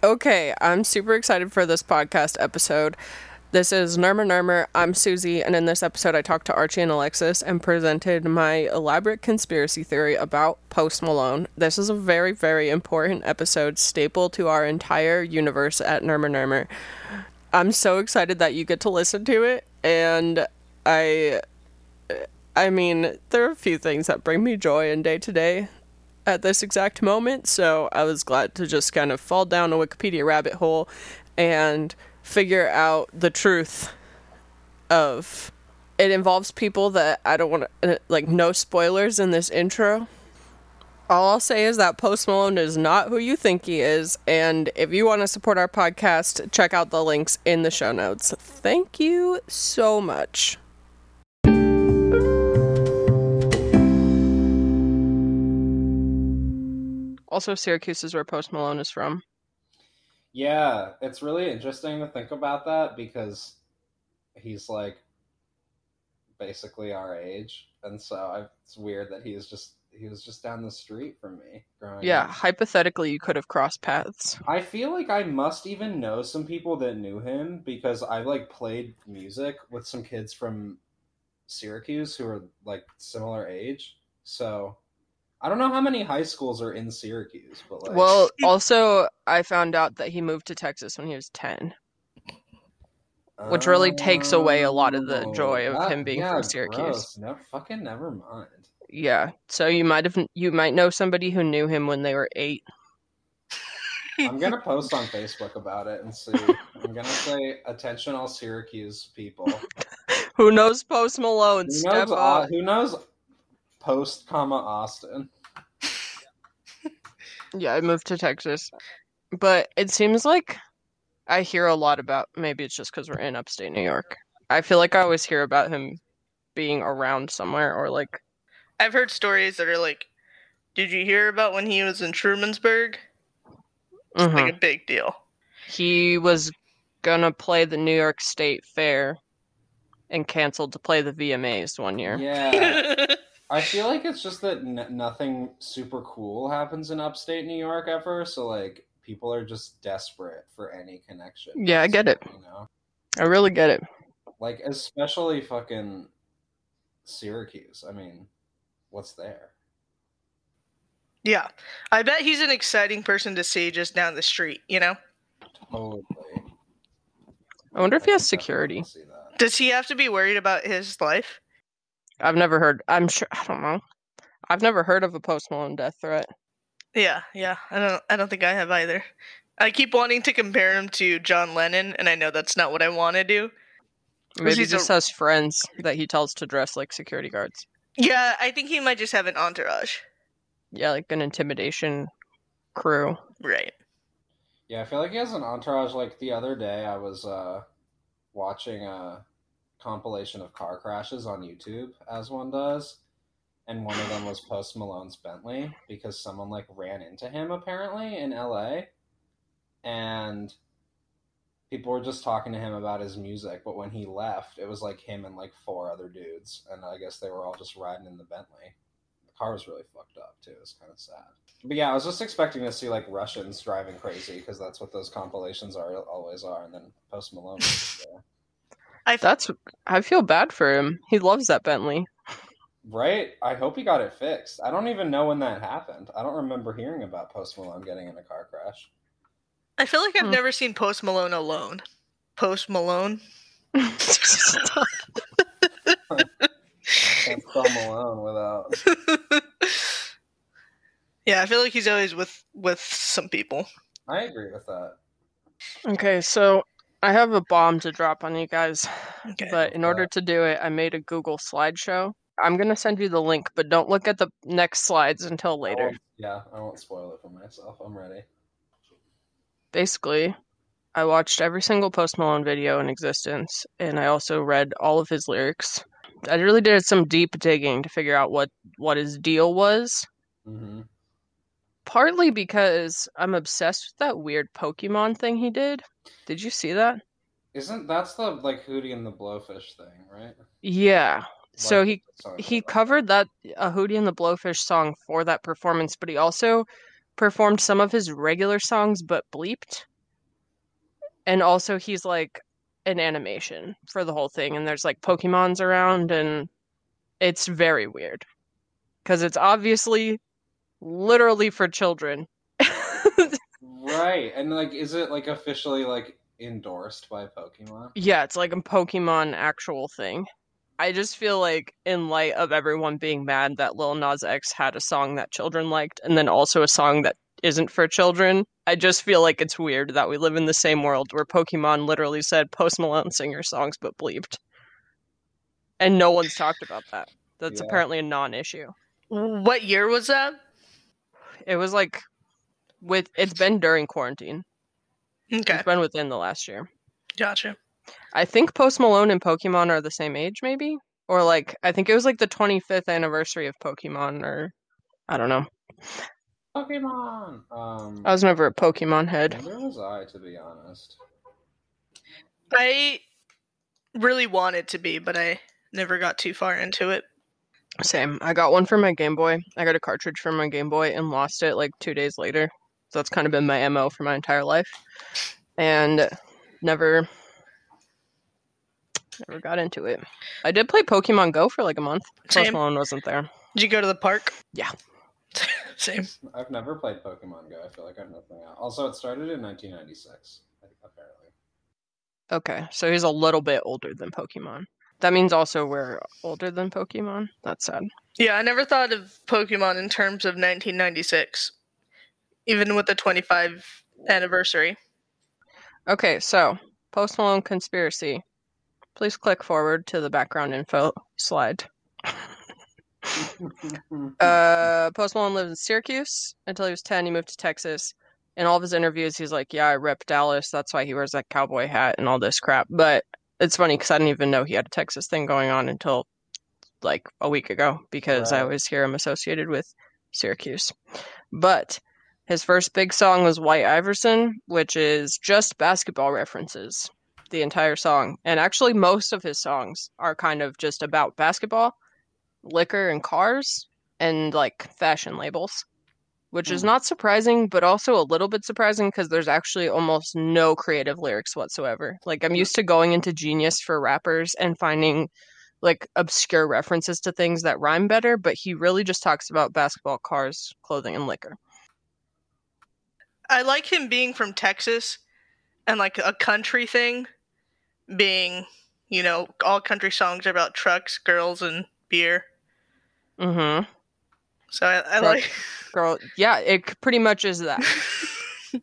Okay, I'm super excited for this podcast episode. This is Nermer Nermer. I'm Susie, and in this episode, I talked to Archie and Alexis and presented my elaborate conspiracy theory about Post Malone. This is a very, very important episode, staple to our entire universe at Nermer Nermer. I'm so excited that you get to listen to it, and I, I mean, there are a few things that bring me joy in day to day at this exact moment, so I was glad to just kind of fall down a Wikipedia rabbit hole and figure out the truth of it involves people that I don't want to uh, like no spoilers in this intro. All I'll say is that Post Malone is not who you think he is, and if you want to support our podcast, check out the links in the show notes. Thank you so much. Also, Syracuse is where Post Malone is from. Yeah, it's really interesting to think about that because he's like basically our age, and so I, it's weird that he is just he was just down the street from me growing Yeah, up. hypothetically, you could have crossed paths. I feel like I must even know some people that knew him because I like played music with some kids from Syracuse who are like similar age. So I don't know how many high schools are in Syracuse, but like Well, also, I found out that he moved to Texas when he was 10. which really takes away a lot of the Oh, joy of that- him being yeah, from Syracuse. gross. No, fucking never mind. Yeah, so you might have you might know somebody who knew him when they were 8. I'm gonna post on Facebook about it and see. I'm gonna say, "Attention, all Syracuse people." Who knows Post Malone? Who Step knows? Who knows? Post, comma Austin. Yeah, I moved to Texas. But it seems like I hear a lot about maybe it's just cuz we're in upstate New York. I feel like I always hear about him being around somewhere or like I've heard stories that are like, did you hear about when he was in Trumansburg? It's mhm. like a big deal. he was gonna play the New York State Fair and canceled to play the VMAs one year. Yeah, I feel like it's just that n- nothing super cool happens in upstate New York ever. So like, people are just desperate for any connection. Yeah, I get it. You know, I really get it. like especially fucking Syracuse. I mean, what's there? yeah. I bet he's an exciting person to see just down the street, you know? Totally. I wonder if he has security. Does he have to be worried about his life? I've never heard. I'm sure. I don't know. I've never heard of a Post Malone death threat. Yeah, yeah. I don't I don't think I have either. I keep wanting to compare him to John Lennon, and I know that's not what I want to do. Maybe he he's a- just has friends that he tells to dress like security guards. Yeah, I think he might just have an entourage. Yeah, like an intimidation crew. Right. Yeah, I feel like he has an entourage. Like the other day, I was uh, watching a compilation of car crashes on YouTube, as one does, and one of them was Post Malone's Bentley because someone like ran into him apparently in LA, and people were just talking to him about his music. But when he left, it was like him and like four other dudes, and I guess they were all just riding in the Bentley. The car was really fucked up too. It's kind of sad. But yeah, I was just expecting to see like Russians driving crazy because that's what those compilations are always are, and then Post Malone. Was just there. I f- That's. I feel bad for him. He loves that Bentley. Right? I hope he got it fixed. I don't even know when that happened. I don't remember hearing about Post Malone getting in a car crash. I feel like I've Hmm. never seen Post Malone alone. Post Malone. Can't spell Malone without. yeah, I feel like he's always with with some people. I agree with that. okay, so I have a bomb to drop on you guys. Okay. But in order to do it, I made a Google slideshow. I'm gonna send you the link, but don't look at the next slides until later. won't- yeah, I won't spoil it for myself. I'm ready. Basically, I watched every single Post Malone video in existence, and I also read all of his lyrics. I really did some deep digging to figure out what what his deal was. hmm Partly because I'm obsessed with that weird Pokemon thing he did. Did you see that? Isn't that's the like Hootie and the Blowfish thing, right? Yeah. So he sorry he covered that a Hootie and the Blowfish song for that performance, but he also performed some of his regular songs but bleeped. And also he's like an animation for the whole thing and there's like Pokemons around and it's very weird. Cuz it's obviously literally for children. Right. And like is it like officially like endorsed by Pokemon? Yeah, it's like a Pokemon actual thing. I just feel like, in light of everyone being mad that Lil Nas X had a song that children liked, and then also a song that isn't for children, I just feel like it's weird that we live in the same world where Pokemon literally said Post Malone singer songs but bleeped. And no one's talked about that. That's Yeah. apparently a non issue. What year was that? It was like with it's been during quarantine. Okay, It's been within the last year. gotcha. I think Post Malone and Pokemon are the same age, maybe? Or like, I think it was like the 25th anniversary of Pokemon, or I don't know. Pokemon. Um, I was never a Pokemon head. Where was I, to be honest? I really wanted to be, but I never got too far into it. Same. I got one for my Game Boy. I got a cartridge for my Game Boy and lost it like two days later. So that's kind of been my MO for my entire life. And never never got into it. I did play Pokemon Go for like a month. Post Same. Malone wasn't there. Did you go to the park? Yeah. Same. I've never played Pokemon Go. I feel like I'm missing out. Also, it started in 1996, apparently. Okay, so he's a little bit older than Pokemon. That means also we're older than Pokemon. That's sad. Yeah, I never thought of Pokemon in terms of 1996, even with the 25 anniversary. Okay, so Post Malone conspiracy. Please click forward to the background info slide. Uh, Post Malone lived in Syracuse until he was 10. He moved to Texas. In all of his interviews, he's like, Yeah, I rep Dallas. That's why he wears that cowboy hat and all this crap. But it's funny because I didn't even know he had a Texas thing going on until like a week ago because I always hear him associated with Syracuse. But his first big song was White Iverson, which is just basketball references, the entire song. And actually, most of his songs are kind of just about basketball, liquor, and cars, and like fashion labels, which is Hmm. not surprising, but also a little bit surprising because there's actually almost no creative lyrics whatsoever. Like, I'm used to going into Genius for rappers and finding like obscure references to things that rhyme better, but he really just talks about basketball, cars, clothing, and liquor. I like him being from Texas and like a country thing being, you know, all country songs are about trucks, girls, and beer. Mm-hmm. So I, I Truck- like. Girl, yeah, it pretty much is that.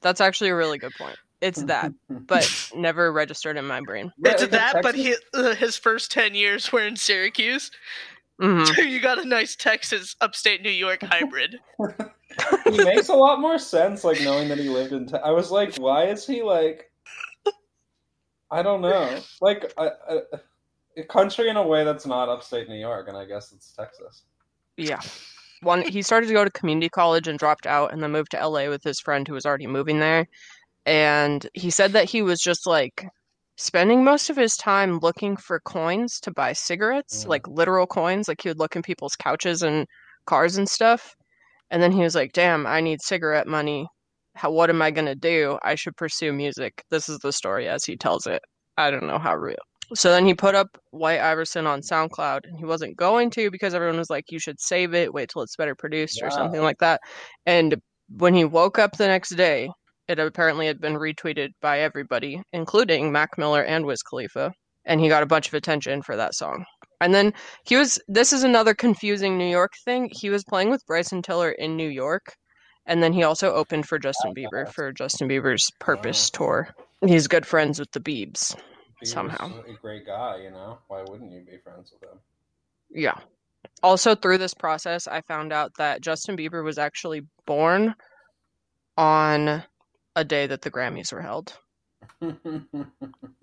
That's actually a really good point. It's that, but never registered in my brain. it's But that, but he, uh, his first 10 years were in Syracuse. hmm So you got a nice Texas, upstate New York hybrid. he makes a lot more sense, like knowing that he lived in. I was like, why is he like? I don't know, like a, a, a country in a way that's not upstate New York, and I guess it's Texas. Yeah. One, he started to go to community college and dropped out, and then moved to LA with his friend who was already moving there. And he said that he was just like spending most of his time looking for coins to buy cigarettes, Mm. like literal coins. Like he would look in people's couches and cars and stuff. And then he was like, damn, I need cigarette money. How, what am I going to do? I should pursue music. This is the story as he tells it. I don't know how real. So then he put up White Iverson on SoundCloud, and he wasn't going to because everyone was like, you should save it, wait till it's better produced or something like that. And when he woke up the next day, it apparently had been retweeted by everybody, including Mac Miller and Wiz Khalifa, and he got a bunch of attention for that song. And then he was this is another confusing New York thing. He was playing with Bryson Tiller in New York, and then he also opened for Justin Bieber for Justin Bieber's Purpose tour. He's good friends with the Biebs. Somehow. a great guy, you know. Why wouldn't you be friends with him? Yeah. Also, through this process, I found out that Justin Bieber was actually born on a day that the Grammys were held.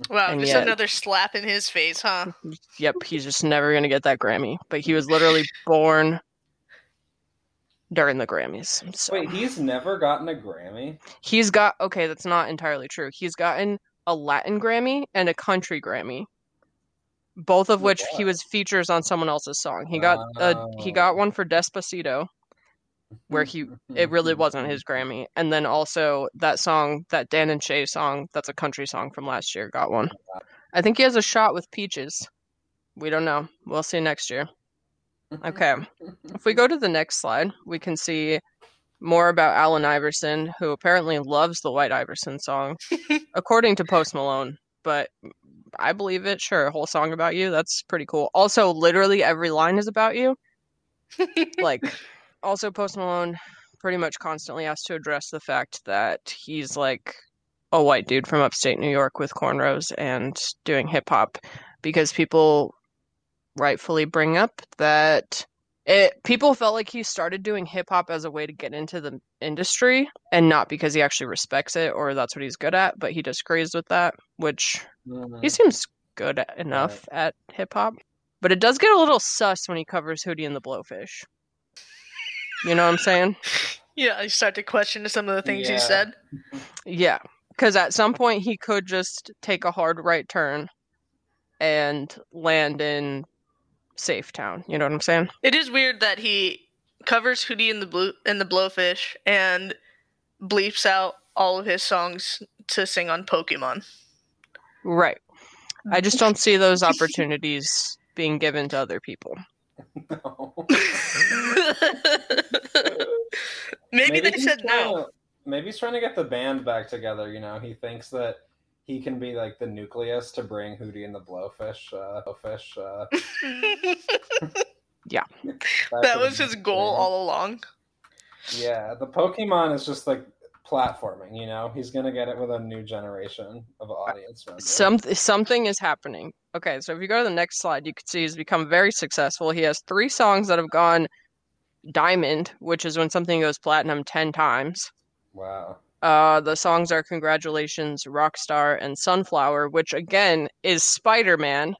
Wow, And just yet- another slap in his face, huh? Yep, he's just never going to get that Grammy. But he was literally born during the Grammys. So Wait, he's never gotten a Grammy. he's got, okay, that's not entirely true. He's gotten a Latin Grammy and a country Grammy. Both of For which he was features on someone else's song. He got uh, he got Oh. one for Despacito, where he it really wasn't his Grammy. And then also that song, that Dan and Shay song, that's a country song from last year, got one. I think he has a shot with Peaches. We don't know. We'll see next year. Okay. If we go to the next slide, we can see more about Allen Iverson, who apparently loves the White Iverson song, according to Post Malone. But I believe it. Sure, a whole song about you. That's pretty cool. Also, literally every line is about you. like, also, Post Malone pretty much constantly has to address the fact that he's like a white dude from upstate New York with cornrows and doing hip hop because people rightfully bring up that it people felt like he started doing hip hop as a way to get into the industry and not because he actually respects it or that's what he's good at, but he disagrees with that, which Mhm. he seems good enough at hip hop. But it does get a little sus when he covers Hootie and the Blowfish. You know what I'm saying? yeah, you start to question some of the things Yeah. he said. Yeah, because at some point he could just take a hard right turn and land in Safe Town. You know what I'm saying? It is weird that he covers Hootie and the Blue and the Blowfish and bleeps out all of his songs to sing on Pokemon. Right. I just don't see those opportunities being given to other people. No. Maybe, they he's said no. to- maybe he's trying to get the band back together. You know, he thinks that he can be like the nucleus to bring Hootie and the Blowfish. Uh, Blowfish. Uh, Yeah. back that was his goal all along. Yeah, the Pokemon is just like platforming. You know, he's gonna get it with a new generation of audience members. Some something is happening. Okay, so if you go to the next slide, you can see he's become very successful. He has three songs that have gone diamond, which is when something goes platinum ten times. Wow. Uh, the songs are Congratulations, Rockstar, and Sunflower, which again is Spider Man.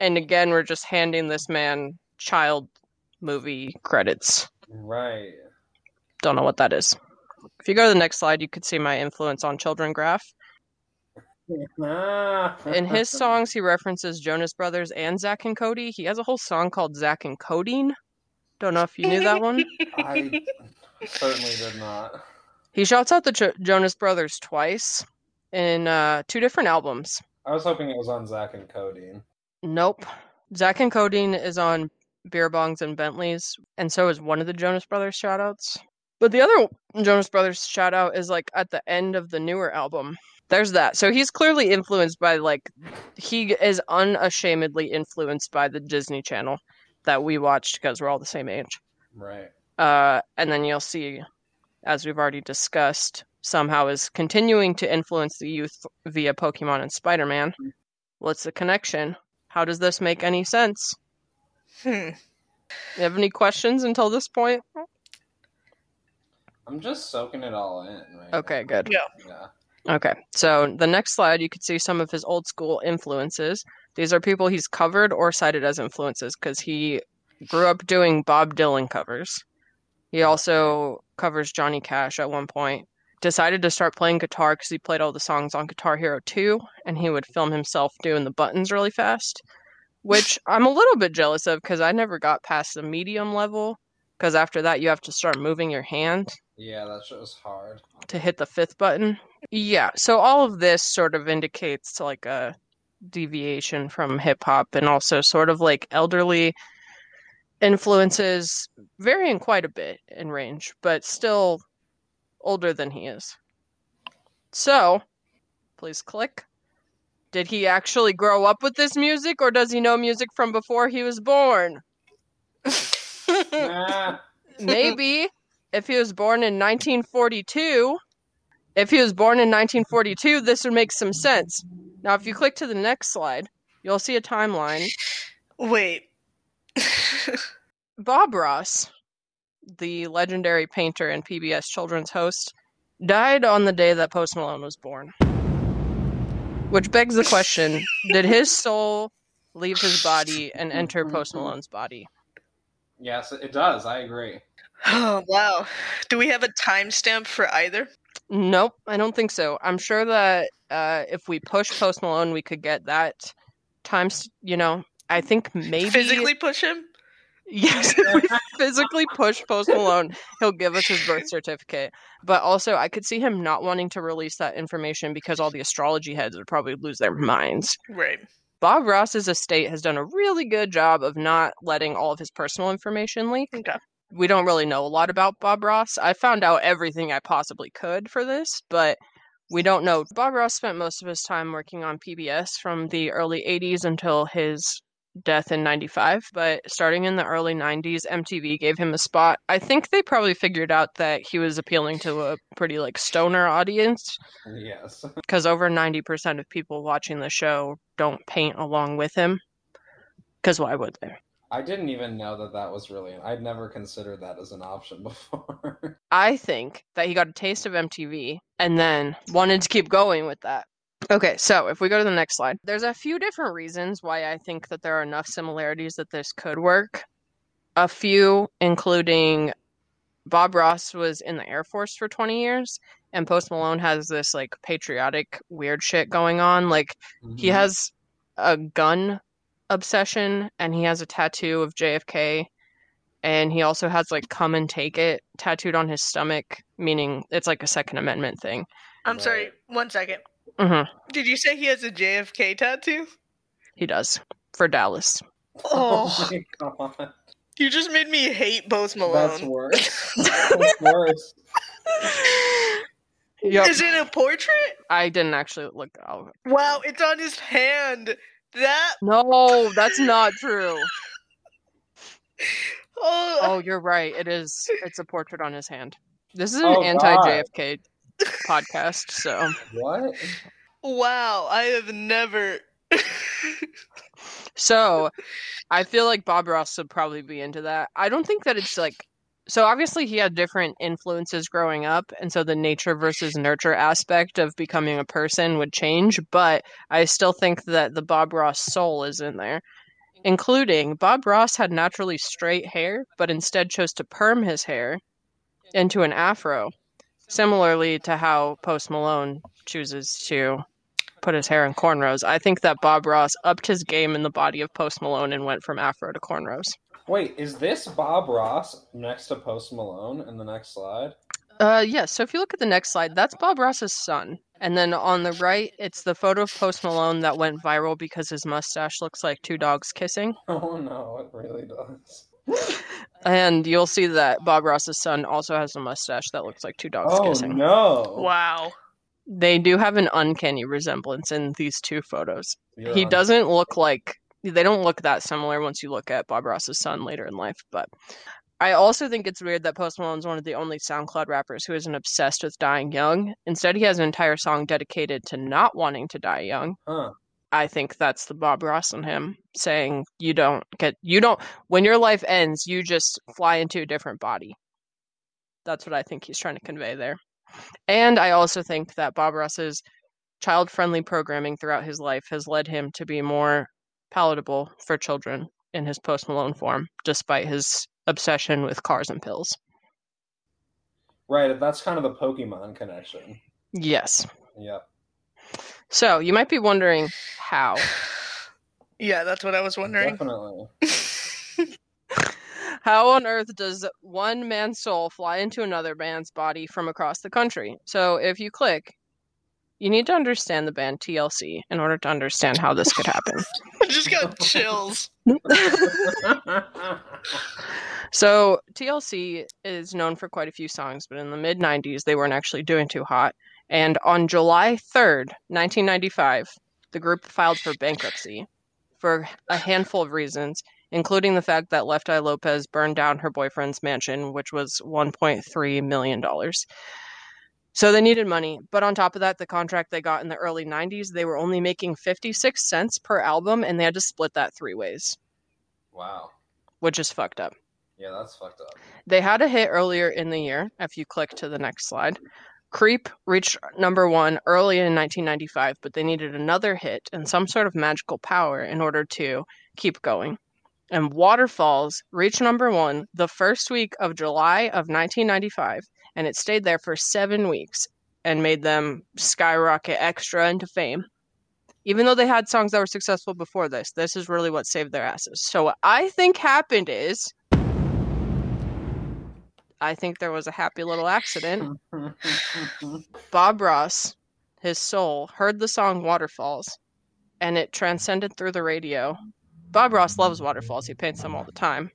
And again, we're just handing this man child movie credits. Right. Don't know what that is. If you go to the next slide, you could see my influence on children graph. In his songs, he references Jonas Brothers and Zack and Cody. He has a whole song called Zack and Codeine. Don't know if you knew that one. I certainly did not. He shouts out the jo- Jonas Brothers twice in uh, two different albums. I was hoping it was on Zack and Codeine. Nope. Zack and Codeine is on Beer Bongs and Bentleys, and so is one of the Jonas Brothers shoutouts. But the other Jonas Brothers shout out is like at the end of the newer album. There's that. So he's clearly influenced by like he is unashamedly influenced by the Disney Channel that we watched because we're all the same age. Right. Uh, and then you'll see, as we've already discussed, somehow is continuing to influence the youth via Pokemon and Spider Man. What's the connection? How does this make any sense? Hmm. You have any questions until this point? I'm just soaking it all in. Right. Okay, good. Yeah. Okay, so the next slide, you could see some of his old school influences. These are people he's covered or cited as influences because he grew up doing Bob Dylan covers. He also covers Johnny Cash at one point. Decided to start playing guitar because he played all the songs on Guitar Hero 2, and he would film himself doing the buttons really fast, which I'm a little bit jealous of because I never got past the medium level. Because after that, you have to start moving your hand Yeah, that shit was hard. to hit the fifth button. Yeah, so all of this sort of indicates to like a deviation from hip hop and also sort of like elderly influences varying quite a bit in range, but still older than he is. So, please click. Did he actually grow up with this music or does he know music from before he was born? Maybe if he was born in 1942, if he was born in 1942, this would make some sense. Now, if you click to the next slide, you'll see a timeline. Wait. Bob Ross, the legendary painter and PBS children's host, died on the day that Post Malone was born. Which begs the question did his soul leave his body and enter Post Malone's body? Yes, it does. I agree. oh wow. Do we have a timestamp for either? Nope, I don't think so. I'm sure that uh, if we push Post Malone, we could get that times. You know, I think maybe Physically push him? Yes, if we physically push Post Malone, he'll give us his birth certificate. But also, I could see him not wanting to release that information because all the astrology heads would probably lose their minds. Right. Bob Ross's estate has done a really good job of not letting all of his personal information leak. Okay. We don't really know a lot about Bob Ross. I found out everything I possibly could for this, but we don't know. Bob Ross spent most of his time working on PBS from the early 80s until his death in 95 but starting in the early 90s mtv gave him a spot i think they probably figured out that he was appealing to a pretty like stoner audience Yes. because over 90% of people watching the show don't paint along with him because why would they I didn't even know that that was really. I'd never considered that as an option before. I think that he got a taste of MTV and then wanted to keep going with that. Okay, so if we go to the next slide, there's a few different reasons why I think that there are enough similarities that this could work. A few, including Bob Ross was in the Air Force for 20 years, and Post Malone has this like patriotic weird shit going on. Like, he Mhm. has a gun obsession and he has a tattoo of JFK and he also has like come and take it tattooed on his stomach meaning it's like a second amendment thing I'm sorry. One second. Hmm Did you say he has a JFK tattoo? he does for dallas Oh, my god. you just made me hate Post That's Malone. worse. That's worse. yep Is it a portrait? i didn't actually look oh. Wow, it's on his hand. That no that's not true oh, oh you're right it is it's a portrait on his hand this is an Oh, anti-jfk podcast so What? wow, I have never So, I feel like Bob Ross would probably be into that. I don't think that it's like so obviously he had different influences growing up and so the nature versus nurture aspect of becoming a person would change, but I still think that the Bob Ross soul is in there. Including Bob Ross had naturally straight hair, but instead chose to perm his hair into an afro, similarly to how Post Malone chooses to put his hair in cornrows. I think that Bob Ross upped his game in the body of Post Malone and went from afro to cornrows. Wait, is this Bob Ross next to Post Malone in the next slide? Uh, yes. So if you look at the next slide, that's Bob Ross's son. And then on the right, it's the photo of Post Malone that went viral because his mustache looks like two dogs kissing. Oh no, it really does. And you'll see that Bob Ross's son also has a mustache that looks like two dogs Oh kissing. no! Wow. They do have an uncanny resemblance in these two photos. You're he doesn't look like they don't look that similar once you look at Bob Ross's son later in life. But I also think it's weird that Post Malone's one of the only SoundCloud rappers who isn't obsessed with dying young. Instead, he has an entire song dedicated to not wanting to die young. Huh. I think that's the Bob Ross in him saying, "You don't get, you don't. When your life ends, you just fly into a different body." That's what I think he's trying to convey there. And I also think that Bob Ross's child-friendly programming throughout his life has led him to be more palatable for children in his Post Malone form, despite his obsession with cars and pills. Right, that's kind of the Pokemon connection. Yes. Yep. So you might be wondering how. Yeah, that's what I was wondering. Definitely. How on earth does one man's soul fly into another man's body from across the country? So if you click, you need to understand the band TLC in order to understand how this could happen. I just got chills. So TLC is known for quite a few songs, but in the mid 90s they weren't actually doing too hot. And on July 3rd, 1995, the group filed for bankruptcy for a handful of reasons, including the fact that Left Eye Lopez burned down her boyfriend's mansion, which was $1.3 million. So they needed money. But on top of that, the contract they got in the early 90s, they were only making 56 cents per album, and they had to split that three ways, wow. which is fucked up. Yeah, that's fucked up. They had a hit earlier in the year. If you click to the next slide, Creep reached number one early in 1995, but they needed another hit and some sort of magical power in order to keep going. And Waterfalls reached number one the first week of July of 1995, and it stayed there for seven weeks and made them skyrocket extra into fame. Even though they had songs that were successful before this, this is really what saved their asses. So, what I think happened is I think there was a happy little accident. Bob Ross, his soul, heard the song Waterfalls and it transcended through the radio. Bob Ross loves waterfalls, he paints them all the time.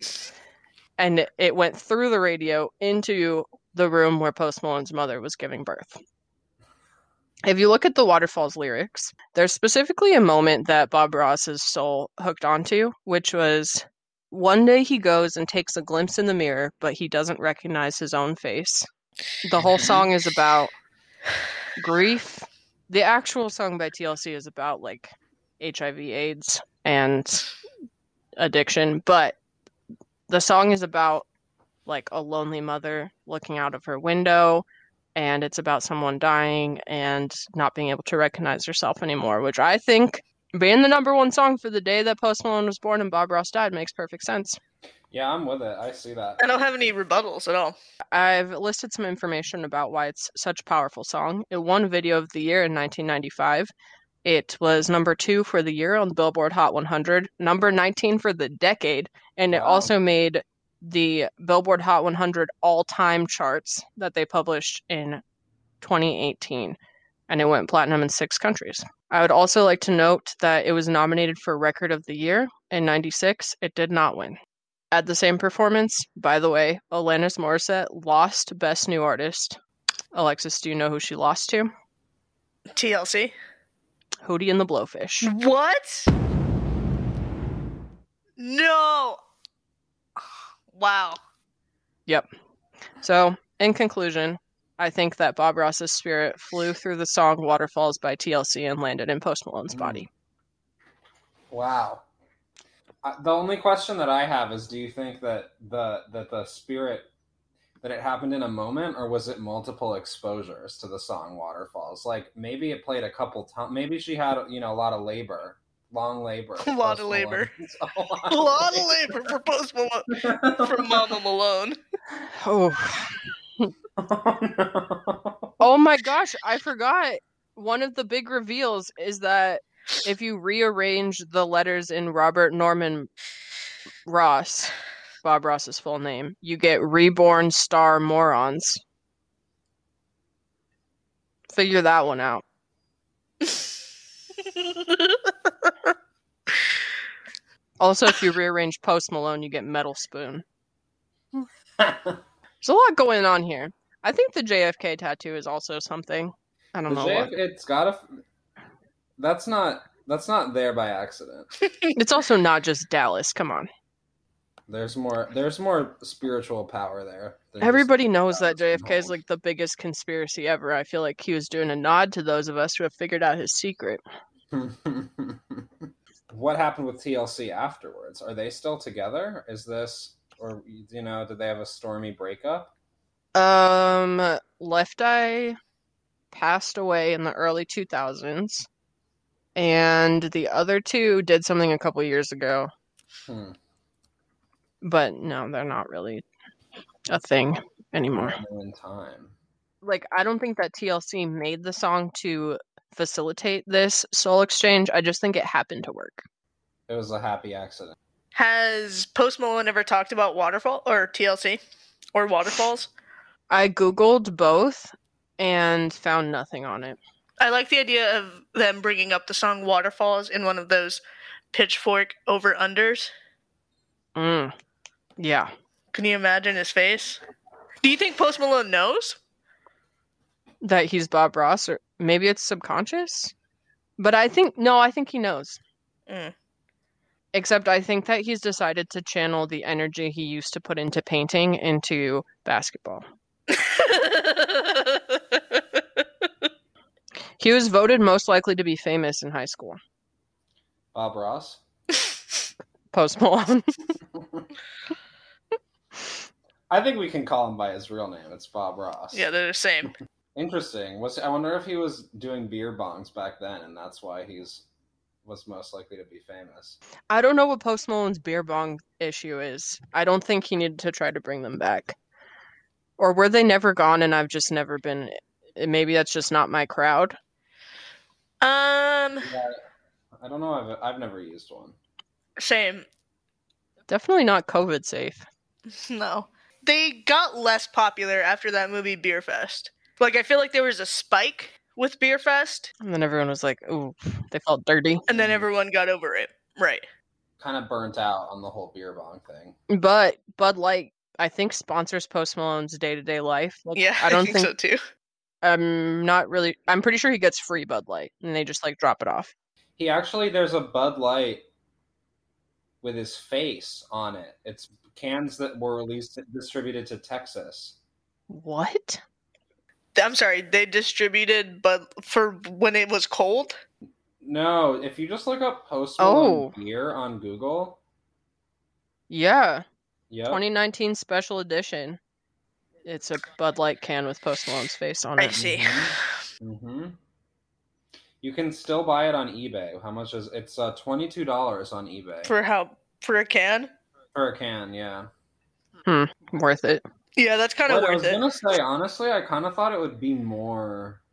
And it went through the radio into the room where Post Malone's mother was giving birth. If you look at the Waterfalls lyrics, there's specifically a moment that Bob Ross's soul hooked onto, which was one day he goes and takes a glimpse in the mirror, but he doesn't recognize his own face. The whole song is about grief. The actual song by TLC is about like HIV AIDS and addiction, but the song is about like a lonely mother looking out of her window and it's about someone dying and not being able to recognize herself anymore, which I think being the number one song for the day that Post Malone was born and Bob Ross died makes perfect sense. Yeah, I'm with it. I see that. I don't have any rebuttals at all. I've listed some information about why it's such a powerful song. It won Video of the Year in 1995. It was number two for the year on the Billboard Hot 100, number 19 for the decade, and it Wow. also made the Billboard Hot 100 all time charts that they published in 2018, and it went platinum in six countries. I would also like to note that it was nominated for Record of the Year in 96. It did not win. At the same performance, by the way, Alanis Morissette lost Best New Artist. Alexis, do you know who she lost to? TLC. Hootie and the Blowfish. What? No. Wow. Yep. So, in conclusion, I think that Bob Ross's spirit flew through the song Waterfalls by TLC and landed in Post Malone's Mm. body. Wow. Uh, the only question that I have is: Do you think that the that the spirit that it happened in a moment, or was it multiple exposures to the song Waterfalls? Like maybe it played a couple times. Maybe she had you know a lot of labor, long labor, A lot of labor. Malone. A lot of labor for Post Malone from Mama Malone. Oh, oh no. oh my gosh, I forgot. One of the big reveals is that if you rearrange the letters in Robert Norman Ross, Bob Ross's full name, you get Reborn Star Morons. Figure that one out. Also, if you rearrange Post Malone, you get Metal Spoon. There's a lot going on here. I think the JFK tattoo is also something. I don't The know. JF, it's got a. That's not. That's not there by accident. It's also not just Dallas. Come on. There's more. There's more spiritual power there. Everybody knows that JFK is like the biggest conspiracy ever. I feel like he was doing a nod to those of us who have figured out his secret. what happened with TLC afterwards? Are they still together? Is this, or you know, did they have a stormy breakup? Um, Left Eye passed away in the early 2000s, and the other two did something a couple years ago. Hmm. But no, they're not really a thing anymore. In time. Like, I don't think that TLC made the song to facilitate this soul exchange. I just think it happened to work. It was a happy accident. Has Post Malone ever talked about Waterfall or TLC or Waterfalls? I googled both and found nothing on it. I like the idea of them bringing up the song Waterfalls in one of those pitchfork over unders. Mm. Yeah. Can you imagine his face? Do you think Post Malone knows? That he's Bob Ross, or maybe it's subconscious. But I think, no, I think he knows. Mm. Except I think that he's decided to channel the energy he used to put into painting into basketball. He was voted most likely to be famous in high school. Bob Ross. Post Malone. I think we can call him by his real name. It's Bob Ross. yeah, they're the same. Interesting. Was I wonder if he was doing beer bongs back then, and that's why he's was most likely to be famous. I don't know what Post Malone's beer bong issue is. I don't think he needed to try to bring them back. Or were they never gone and I've just never been maybe that's just not my crowd. Um, Yeah, I don't know. I've I've never used one. same. Definitely not COVID safe. No. they got less popular after that movie Beer Fest. Like I feel like there was a spike with Beer Fest, And then everyone was like, "Ooh, they felt dirty." and then everyone got over it. Right. Kind of burnt out on the whole beer bong thing. But Bud Light, I think, sponsors Post Malone's day to day life. Like, Yeah, I don't think, think so too. I'm not really. I'm pretty sure he gets free Bud Light, and they just like drop it off. He actually, there's a Bud Light with his face on it. It's cans that were released distributed to Texas. What? I'm sorry, they distributed, but for when it was cold. No, if you just look up Post Malone Oh. beer on Google, Yeah, yep, 2019 special edition. It's a Bud Light can with Post Malone's face on it. I it. see. hmm You can still buy it on eBay. How much is it's uh, twenty two dollars on eBay For how for a can? for a can? Yeah. Worth it. Yeah, that's kind of But I was it. gonna say honestly, I kind of thought it would be more.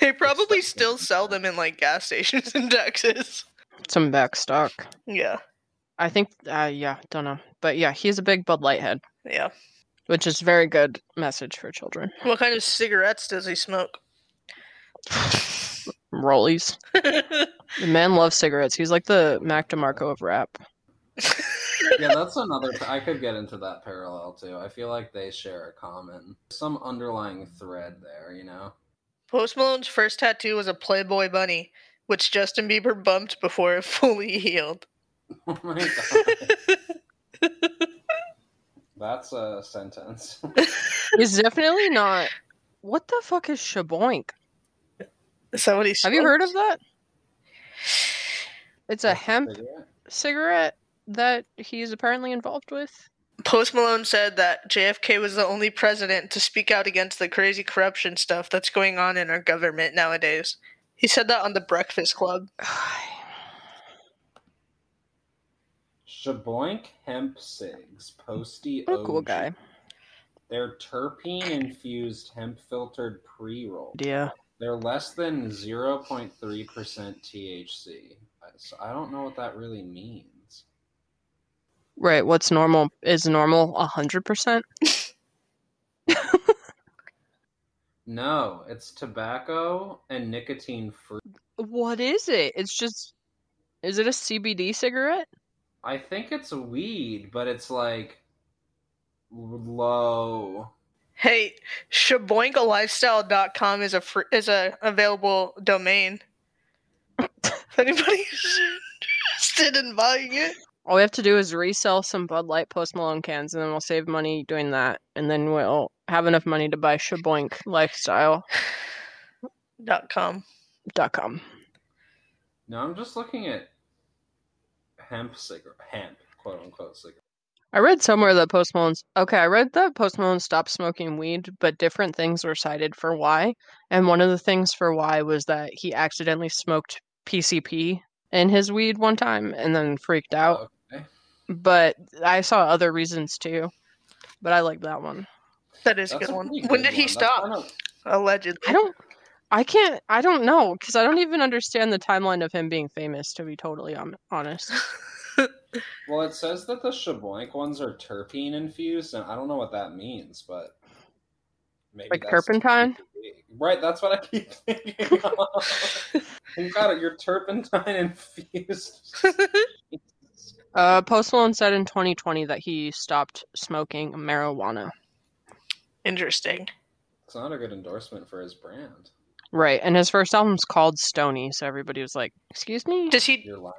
They probably expensive. still sell them in like gas stations in Texas. Some back stock. Yeah, I think. Uh, yeah, don't know, but yeah, he's a big Bud Light head, yeah. which is very good message for children. What kind of cigarettes does he smoke? Rollies. The man loves cigarettes. He's like the Mac DeMarco of rap. Yeah, that's another. I could get into that parallel too. I feel like they share a common, some underlying thread there. You know. Post Malone's first tattoo was a Playboy bunny, which Justin Bieber bumped before it fully healed. Oh my god, that's a sentence. He's definitely not. What the fuck is shaboink? Is that Have you heard of that? It's a hemp Cigarette? cigarette that he's apparently involved with. Post Malone said that JFK was the only president to speak out against the crazy corruption stuff that's going on in our government nowadays. He said that on the Breakfast Club. Shaboink hemp cigs, posty What a cool OG. guy. They're terpene infused hemp filtered pre roll. Yeah. They're less than 0.3% THC. So I don't know what that really means. Right. What's normal is normal a hundred percent. No, it's tobacco and nicotine free. What is it? It's just. Is it a CBD cigarette? I think it's a weed, but it's like low. Hey, shaboinkalifestyle.com is a fr- is a available domain. if anybody's interested in buying it. All we have to do is resell some Bud Light Post Malone cans, and then we'll save money doing that, and then we'll have enough money to buy Shaboink Lifestyle.com. Dot com. No, I'm just looking at hemp cigarette, hemp, quote unquote cigarette. I read somewhere that Post Malone's okay. I read that Post Malone stopped smoking weed, but different things were cited for why. And one of the things for why was that he accidentally smoked PCP in his weed one time and then freaked out. Okay. But I saw other reasons too. But I like that one. That is a That's good a one. pretty When did he one. That's stop? kind of- Allegedly. I don't. I can't. I don't know because I don't even understand the timeline of him being famous. To be totally honest. Well, it says that the Shaboink ones are terpene infused, and I don't know what that means, but maybe Like that's turpentine? Right, that's what I keep thinking. you got it. You're turpentine infused. Uh, Post Malone said in 2020 that he stopped smoking marijuana. Interesting. It's not a good endorsement for his brand. Right, and his first album's called Stony, so everybody was like, "Excuse me." Does he You're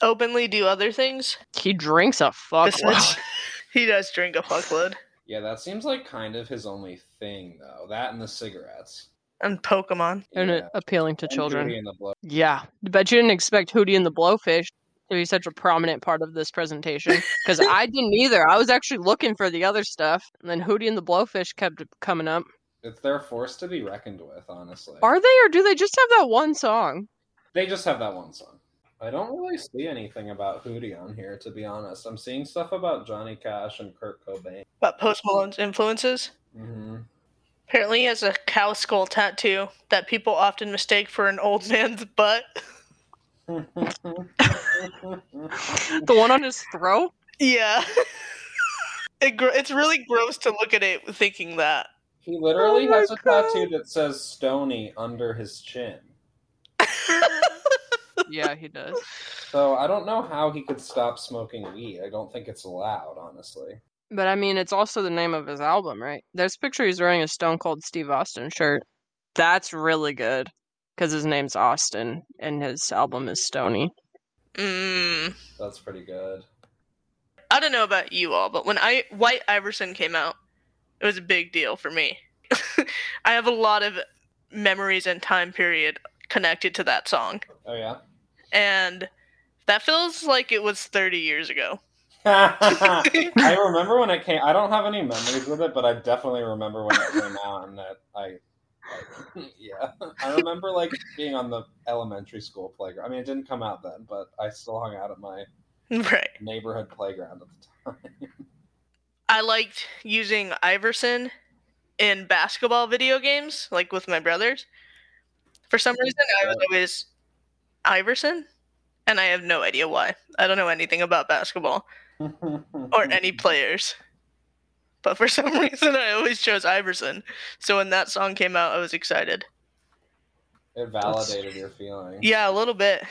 openly do other things? He drinks a fuckload. He does drink a fuckload. Yeah, that seems like kind of his only thing, though. That and the cigarettes. And Pokemon. and Yeah. appealing to And children. Booty and the Blow. Yeah, but you didn't expect Hootie and the Blowfish to be such a prominent part of this presentation because I didn't either. I was actually looking for the other stuff, and then Hootie and the Blowfish kept coming up. It's their force to be reckoned with, honestly. Are they, or do they just have that one song? They just have that one song. I don't really see anything about Hootie on here, to be honest. I'm seeing stuff about Johnny Cash and Kurt Cobain. About Post Malone's influences. hmm Apparently, he has a cow skull tattoo that people often mistake for an old man's butt. The one on his throat? Yeah. It gr- it's really gross to look at it thinking that. He literally Oh has a God. tattoo that says Stony under his chin. Yeah, he does. So I don't know how he could stop smoking weed. I don't think it's allowed, honestly. But I mean, it's also the name of his album, right? There's a picture he's wearing a Stone Cold Steve Austin shirt. That's really good because his name's Austin and his album is Stony. Mm, That's pretty good. I don't know about you all, but when I White Iverson came out, it was a big deal for me. I have a lot of memories and time period connected to that song, Oh yeah. and that feels like it was 30 years ago. I remember when it came. I don't have any memories with it, but I definitely remember when it came out, and that I, like, yeah, I remember like being on the elementary school playground. I mean, it didn't come out then, but I still hung out at my Right. neighborhood playground at the time. I liked using Iverson in basketball video games, like with my brothers. For some reason, I was always Iverson, and I have no idea why. I don't know anything about basketball or any players. But for some reason, I always chose Iverson. So when that song came out, I was excited. It validated your feelings. Yeah, a little bit.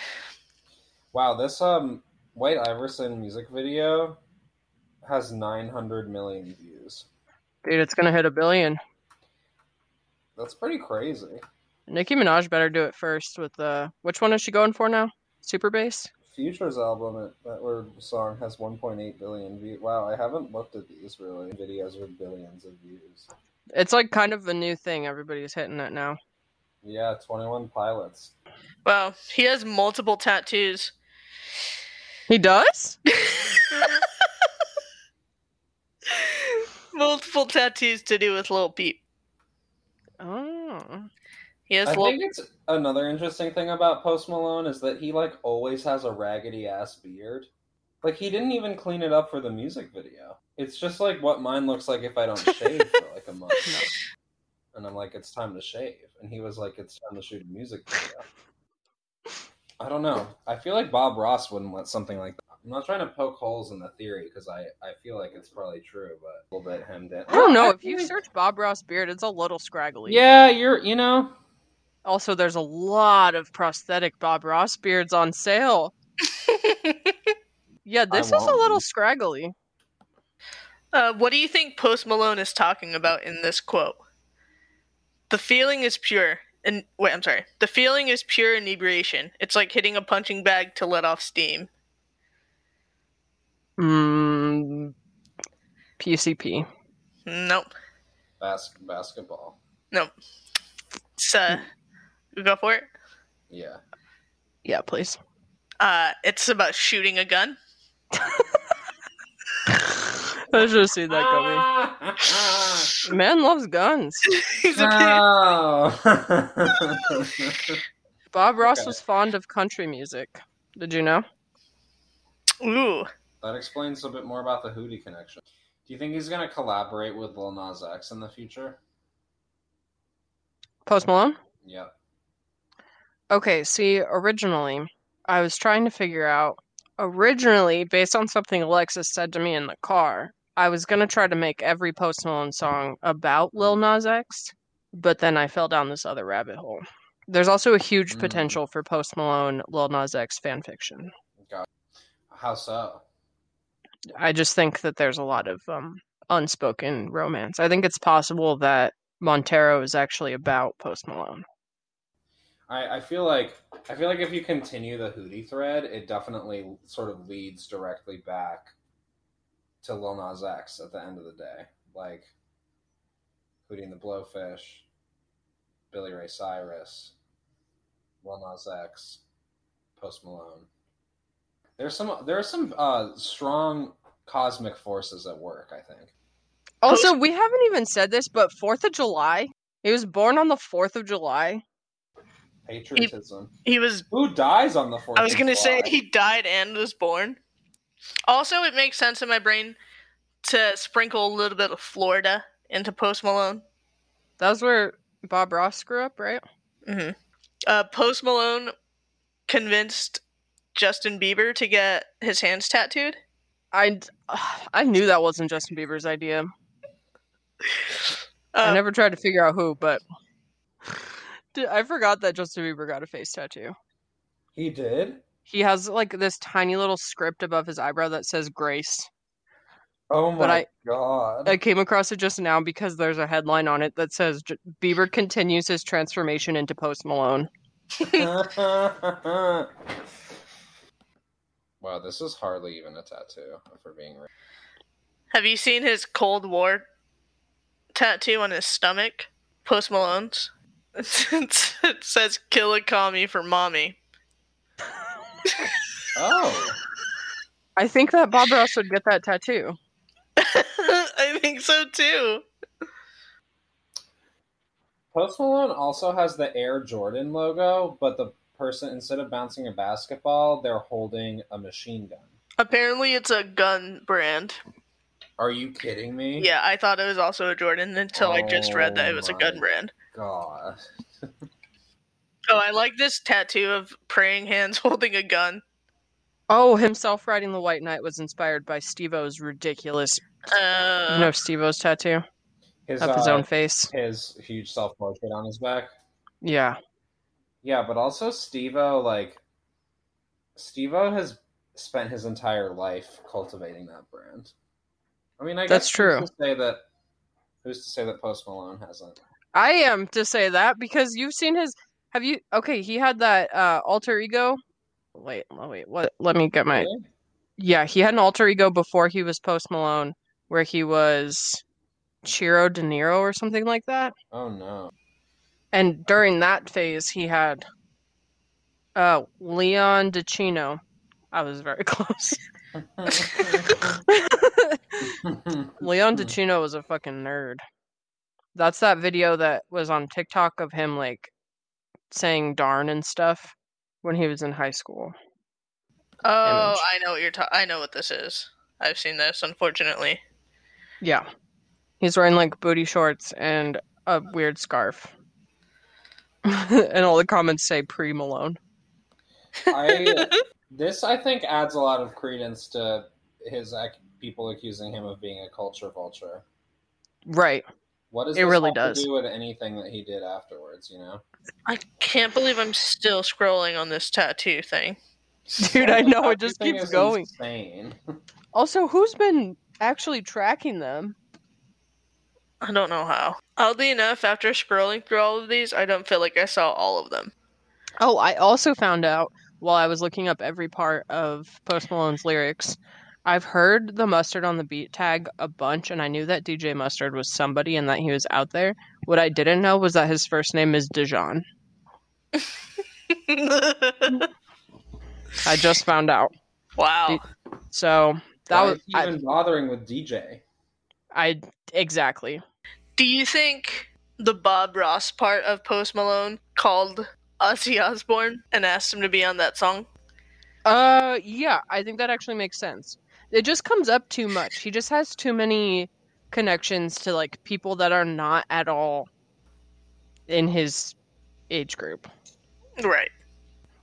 Wow, this um White Iverson music video has 900 million views. Dude, it's gonna hit a billion. That's pretty crazy. Nicki Minaj better do it first with uh which one is she going for now? Super bass? Future's album, that or song, has 1.8 billion views. Wow, I haven't looked at these really. Videos with billions of views. It's like kind of a new thing. Everybody's hitting it now. Yeah, 21 Pilots. Wow, he has multiple tattoos. He does? multiple tattoos to do with Lil Peep. Oh. He has I Lil think it's another interesting thing about Post Malone is that he like always has a raggedy ass beard. Like he didn't even clean it up for the music video. It's just like what mine looks like if I don't shave for like a month. No. And I'm like, it's time to shave. And he was like, it's time to shoot a music video. I don't know. I feel like Bob Ross wouldn't let something like that. I'm not trying to poke holes in the theory because I, I feel like it's probably true, but a little bit hemmed in. I don't know. I If you think- search Bob Ross beard, it's a little scraggly. Yeah, you're, you know, Also, there's a lot of prosthetic Bob Ross beards on sale. Yeah, this is a little scraggly. uh, what do you think Post Malone is talking about in this quote? The feeling is pure. And wait, I'm sorry. The feeling is pure inebriation. It's like hitting a punching bag to let off steam. Mm, PCP. Nope. bas- basketball. Nope. It's, uh, you go for it. Yeah. Yeah, please. Uh, it's about shooting a gun. I should have seen that coming. Man loves guns. He's a kid. Bob Ross Okay. was fond of country music. Did you know? Ooh. That explains a bit more about the Hootie connection. Do you think he's going to collaborate with Lil Nas X in the future? Post Malone? Yep. Okay, see, originally, I was trying to figure out. Originally, based on something Alexis said to me in the car, I was gonna try to make every Post Malone song about Lil Nas X, but then I fell down this other rabbit hole. There's also a huge Mm. potential for Post Malone Lil Nas X fan fiction. How so? I just think that there's a lot of um, unspoken romance. I think it's possible that Montero is actually about Post Malone. I, I feel like I feel like if you continue the Hootie thread, it definitely sort of leads directly back to Lil Nas X at the end of the day. Like Hootie and the Blowfish, Billy Ray Cyrus, Lil Nas X, Post Malone. There's some there are some uh, strong cosmic forces at work. I think. Also, we haven't even said this, but Fourth of July. He was born on the Fourth of July. Patriotism. He was. Who dies on the fourth? I was of gonna say he died and was born. Also, it makes sense in my brain to sprinkle a little bit of Florida into Post Malone. That's where Bob Ross grew up, right? Mm-hmm. Uh, Post Malone convinced Justin Bieber to get his hands tattooed. I I knew that wasn't Justin Bieber's idea. I Uh, never tried to figure out who, but Dude, I forgot that Justin Bieber got a face tattoo. He did. He has like this tiny little script above his eyebrow that says Grace. Oh my But I- god. I came across it just now because there's a headline on it that says J- Bieber continues his transformation into Post Malone. wow, this is hardly even a tattoo, if we're being real. have you seen his Cold War tattoo on his stomach? Post Malone's. it says "Kill a commie for mommy." Oh. I think that Bob Ross would get that tattoo. I think so too. Post Malone also has the Air Jordan logo, but the person instead of bouncing a basketball, they're holding a machine gun. Apparently, it's a gun brand. Are you kidding me? Yeah, I thought it was also a Jordan until I just read that it Oh was a gun brand. God. Oh, I like this tattoo of praying hands holding a gun. Oh, himself riding the White Knight was inspired by Steve-O's ridiculous, Uh, you know, Steve-O's tattoo His, of his uh, own face. his huge self portrait on his back. Yeah. Yeah, but also Steve-O, like Steve-O has spent his entire life cultivating that brand. I mean, I That's guess true. Who's to say that? Who's to say that Post Malone hasn't? I am to say that because you've seen his. Have you? Okay, he had that uh, alter ego. Wait, wait. What? Let me get my. Really? Yeah, he had an alter ego before he was Post Malone, where he was Chiro De Niro or something like that. Oh no. And during that phase, he had uh, Leon DeChino. I was very close. Leon DeChino was a fucking nerd. That's that video that was on TikTok of him like saying darn and stuff when he was in high school. oh, image. I know what you're. Ta- I know what this is. I've seen this, unfortunately. Yeah. He's wearing like booty shorts and a weird scarf. and all the comments say pre Malone. I this I think adds a lot of credence to his ac- people accusing him of being a culture vulture. Right. What does It this really have does. to do with anything that he did afterwards? You know, I can't believe I'm still scrolling on this tattoo thing. Dude, I know it just keeps going. Insane. Also, who's been actually tracking them? I don't know how. Oddly enough, after scrolling through all of these, I don't feel like I saw all of them. Oh, I also found out while I was looking up every part of Post Malone's lyrics. I've heard the mustard on the beat tag a bunch, and I knew that DJ Mustard was somebody and that he was out there. What I didn't know was that his first name is Dijon. I just found out. wow. So that Why was is he I, even bothering with DJ? I exactly. Do you think the Bob Ross part of Post Malone called Ozzy Osbourne and asked him to be on that song? Uh, yeah, I think that actually makes sense. It just comes up too much. He just has too many connections to like people that are not at all in his age group. Right.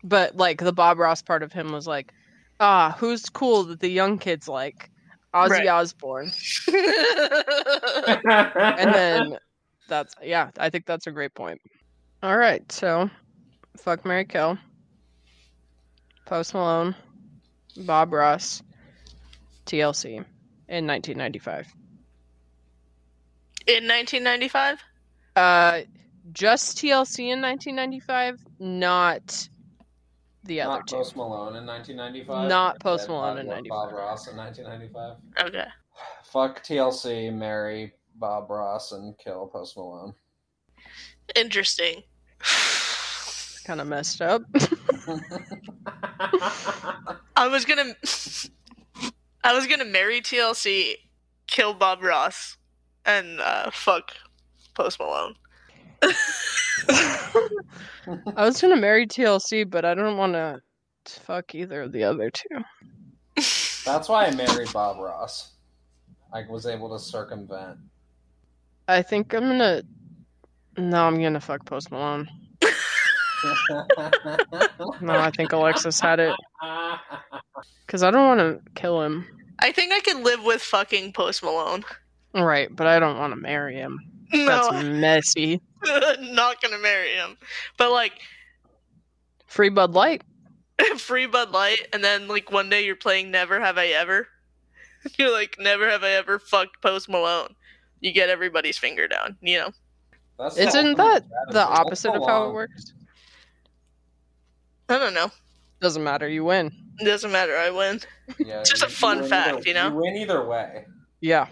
But like the Bob Ross part of him was like, ah, who's cool that the young kids like? Ozzy Right. Osbourne. And then that's yeah, I think that's a great point. All right, so fuck Mary Kill. Post Malone, Bob Ross, TLC in 1995. In 1995? Uh, just TLC in 1995, not the other Not two. Post Malone in 1995. Not Post Malone Bob- in Bob Ross in 1995. Okay. Fuck TLC, marry Bob Ross, and kill Post Malone. Interesting. Kind of messed up. I was gonna. I was gonna marry TLC, kill Bob Ross, and uh, fuck Post Malone. I was gonna marry TLC, but I don't want to fuck either of the other two. That's why I married Bob Ross. I was able to circumvent. I think I'm gonna. No, I'm gonna fuck Post Malone. No, I think Alexis had it because I don't want to kill him. I think I could live with fucking Post Malone. Right, but I don't want to marry him. No, That's messy. not gonna marry him. But like Free Bud Light. free Bud Light, and then like one day you're playing Never Have I Ever. You're like, Never Have I Ever fucked Post Malone. You get everybody's finger down, you know. That's Isn't that the opposite of how it works? I don't know. Doesn't matter. You win. Doesn't matter. I win. Yeah, It's just a you- you fun fact, either- you know? You win either way. Yeah.